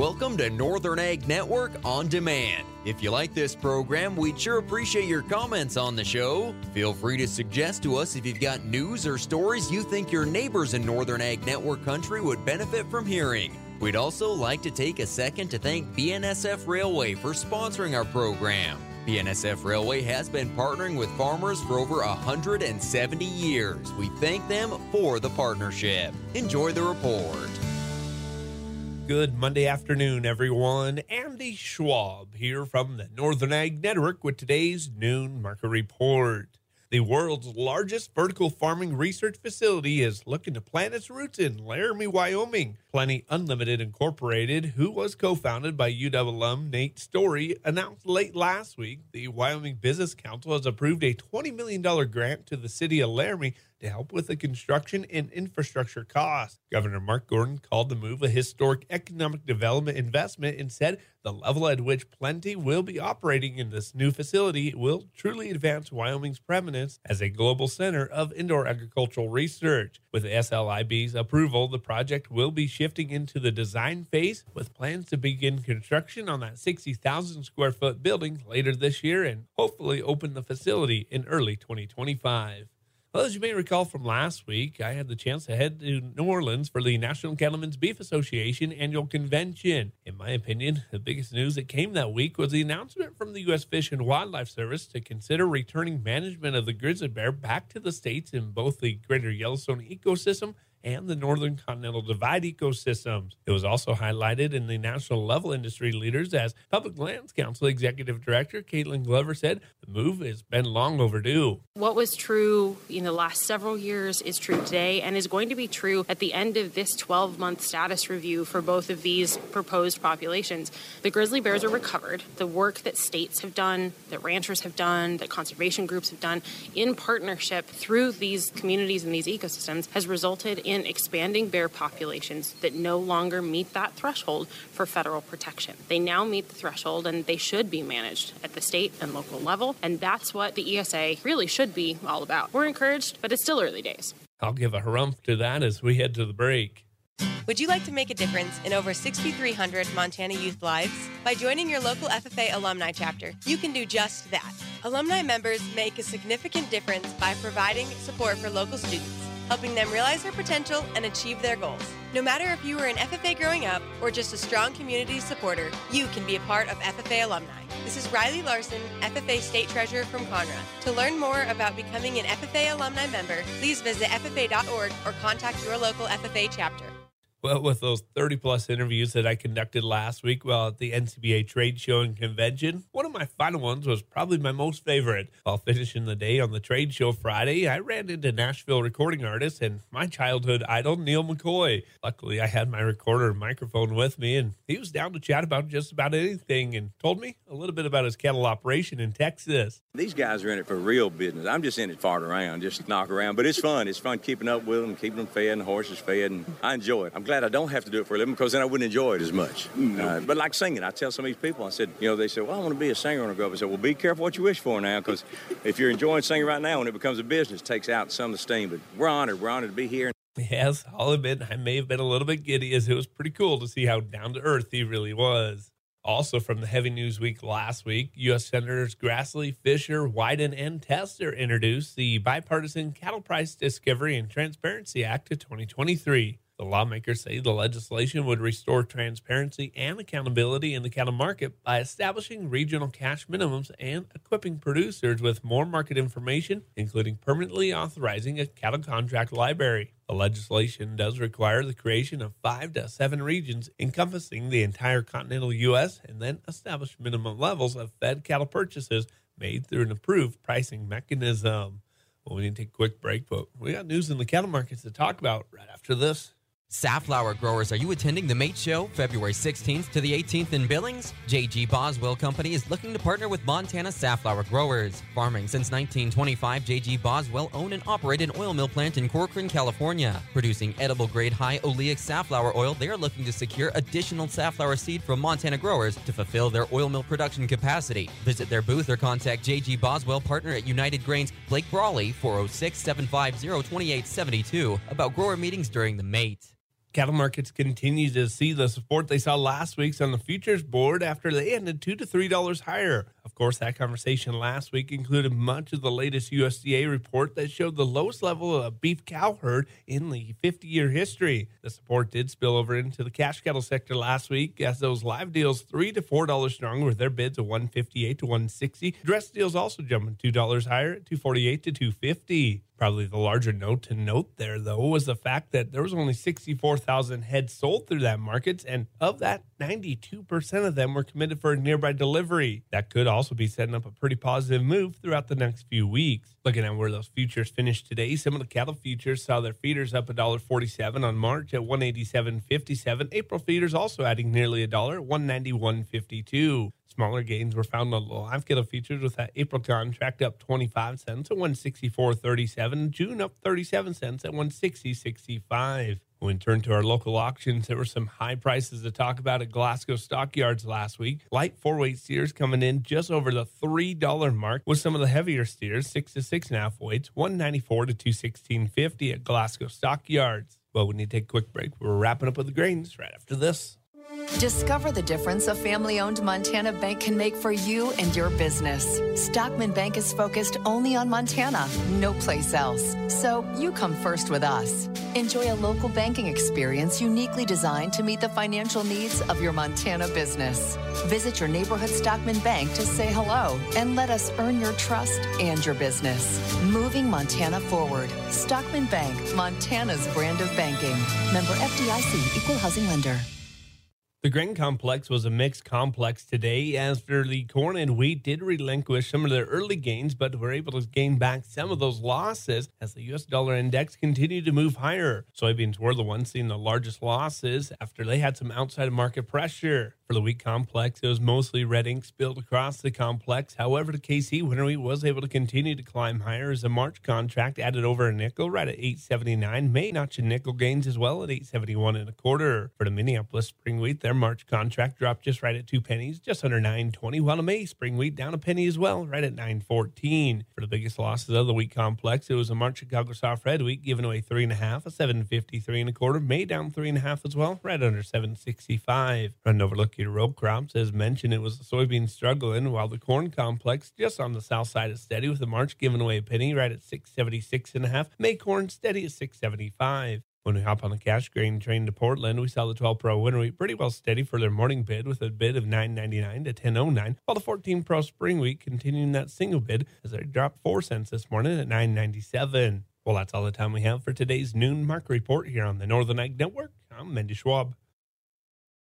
Welcome to Northern Ag Network On Demand. If you like this program, we'd sure appreciate your comments on the show. Feel free to suggest to us if you've got news or stories you think your neighbors in Northern Ag Network country would benefit from hearing. We'd also like to take a second to thank BNSF Railway for sponsoring our program. BNSF Railway has been partnering with farmers for over 170 years. We thank them for the partnership. Enjoy the report. Good Monday afternoon, everyone. Andy Schwab here from the Northern Ag Network with today's noon market report. The world's largest vertical farming research facility is looking to plant its roots in Laramie, Wyoming. Plenty Unlimited Incorporated, who was co founded by UW alum Nate Storey, announced late last week the Wyoming Business Council has approved a $20 million grant to the city of Laramie to help with the construction and infrastructure costs. Governor Mark Gordon called the move a historic economic development investment and said the level at which Plenty will be operating in this new facility will truly advance Wyoming's prominence as a global center of indoor agricultural research. With SLIB's approval, the project will be shifting into the design phase with plans to begin construction on that 60,000 square foot building later this year and hopefully open the facility in early 2025. Well, as you may recall from last week, I had the chance to head to New Orleans for the National Cattlemen's Beef Association annual convention. In my opinion, the biggest news that came that week was the announcement from the U.S. Fish and Wildlife Service to consider returning management of the grizzly bear back to the states in both the greater Yellowstone ecosystem and the Northern Continental Divide ecosystems. It was also highlighted in the national level industry leaders as Public Lands Council Executive Director Kaitlynn Glover said the move has been long overdue. What was true in the last several years is true today and is going to be true at the end of this 12 month status review for both of these proposed populations. The grizzly bears are recovered. The work that states have done, that ranchers have done, that conservation groups have done in partnership through these communities and these ecosystems has resulted in in expanding bear populations that no longer meet that threshold for federal protection. They now meet the threshold and they should be managed at the state and local level. And that's what the ESA really should be all about. We're encouraged, but it's still early days. I'll give a harumph to that as we head to the break. Would you like to make a difference in over 6,300 Montana youth lives? By joining your local FFA alumni chapter, you can do just that. Alumni members make a significant difference by providing support for local students helping them realize their potential and achieve their goals. No matter if you were an FFA growing up or just a strong community supporter, you can be a part of FFA alumni. This is Riley Larson, FFA State Treasurer from Conrad. To learn more about becoming an FFA alumni member, please visit FFA.org or contact your local FFA chapter. Well, with those 30 plus interviews that I conducted last week while at the NCBA trade show and convention, one of my final ones was probably my most favorite. While finishing the day on the trade show Friday, I ran into Nashville recording artist and my childhood idol, Neal McCoy. Luckily, I had my recorder and microphone with me, and he was down to chat about just about anything and told me a little bit about his cattle operation in Texas. These guys are in it for real business. I'm just in it fart around, just knock around, but it's fun. It's fun keeping up with them, keeping them fed, and horses fed, and I enjoy it. I'm glad I don't have to do it for a living because then I wouldn't enjoy it as much. Uh, but like singing, I tell some of these people, I said, you know, they said, well, I want to be a singer when I grow up. I said, well, be careful what you wish for now because if you're enjoying singing right now, when it becomes a business, it takes out some of the steam. But we're honored. We're honored to be here. Yes, I'll admit I may have been a little bit giddy as it was pretty cool to see how down to earth he really was. Also, from the Heavy News Week last week, U.S. Senators Grassley, Fischer, Wyden, and Tester introduced the Bipartisan Cattle Price Discovery and Transparency Act of 2023. The lawmakers say the legislation would restore transparency and accountability in the cattle market by establishing regional cash minimums and equipping producers with more market information, including permanently authorizing a cattle contract library. The legislation does require the creation of five to seven regions encompassing the entire continental U.S. and then establish minimum levels of fed cattle purchases made through an approved pricing mechanism. Well, we need to take a quick break, but we got news in the cattle markets to talk about right after this. Safflower growers, are you attending the MATE Show February 16th to the 18th in Billings? JG Boswell Company is looking to partner with Montana safflower growers. Farming since 1925, JG Boswell own and operate an oil mill plant in Corcoran, California. Producing edible grade high oleic safflower oil, they are looking to secure additional safflower seed from Montana growers to fulfill their oil mill production capacity. Visit their booth or contact JG Boswell partner at United Grains, Blake Brawley, 406 750 2872 about grower meetings during the MATE. Cattle markets continue to see the support they saw last week's on the futures board after they ended two to three dollars higher. Of course, that conversation last week included much of the latest USDA report that showed the lowest level of beef cow herd in the 50 year history. The support did spill over into the cash cattle sector last week as those live deals three to four dollars strong with their bids of 158 to 160. Dress deals also jumping two dollars higher at 248 to 250. Probably the larger note to note there, though, was the fact that there was only 64,000 heads sold through that market, and of that, 92% of them were committed for a nearby delivery. That could also be setting up a pretty positive move throughout the next few weeks. Looking at where those futures finished today, some of the cattle futures saw their feeders up $1.47 on March at 187.57. April feeders also adding nearly a dollar, 191.52. Smaller gains were found on the live cattle futures with that April contract up 25 cents at 164.37. June up 37 cents at 160.65. When turned to our local auctions, there were some high prices to talk about at Glasgow stockyards last week. Light four weight steers coming in just over the $3 mark, with some of the heavier steers, six to six and a half weights, 194 to 216.50 at Glasgow stockyards. Well, we need to take a quick break. We're wrapping up with the grains right after this. Discover the difference a family owned Montana bank can make for you and your business. Stockman Bank is focused only on Montana, no place else. So you come first with us. Enjoy a local banking experience uniquely designed to meet the financial needs of your Montana business. Visit your neighborhood Stockman Bank to say hello and let us earn your trust and your business. Moving Montana forward. Stockman Bank, Montana's brand of banking. Member FDIC, Equal Housing Lender. The grain complex was a mixed complex today after the corn and wheat did relinquish some of their early gains, but were able to gain back some of those losses as the US dollar index continued to move higher. Soybeans were the ones seeing the largest losses after they had some outside market pressure. For the wheat complex, it was mostly red ink spilled across the complex. However, the KC wheat was able to continue to climb higher as the March contract added over a nickel right at 879. May notching nickel gains as well at 871 and a quarter. For the Minneapolis spring wheat, their March contract dropped just right at two pennies, just under 920, while the May spring wheat down a penny as well, right at 914. For the biggest losses of the wheat complex, it was a March Chicago soft red wheat giving away three and a half, a 753 and a quarter. May down three and a half as well, right under 765. Run over your row crops. As mentioned, it was the soybean struggling, while the corn complex just on the south side is steady with the March giving away a penny right at 676 and a half. May corn steady at 675. When we hop on the cash grain train to Portland, we saw the 12 Pro winter wheat pretty well steady for their morning bid with a bid of 9.99 to 10.09, while the 14 Pro spring wheat continuing that single bid as they dropped 4 cents this morning at 9.97. Well, that's all the time we have for today's noon market report here on the Northern Ag Network. I'm Mendy Schwab.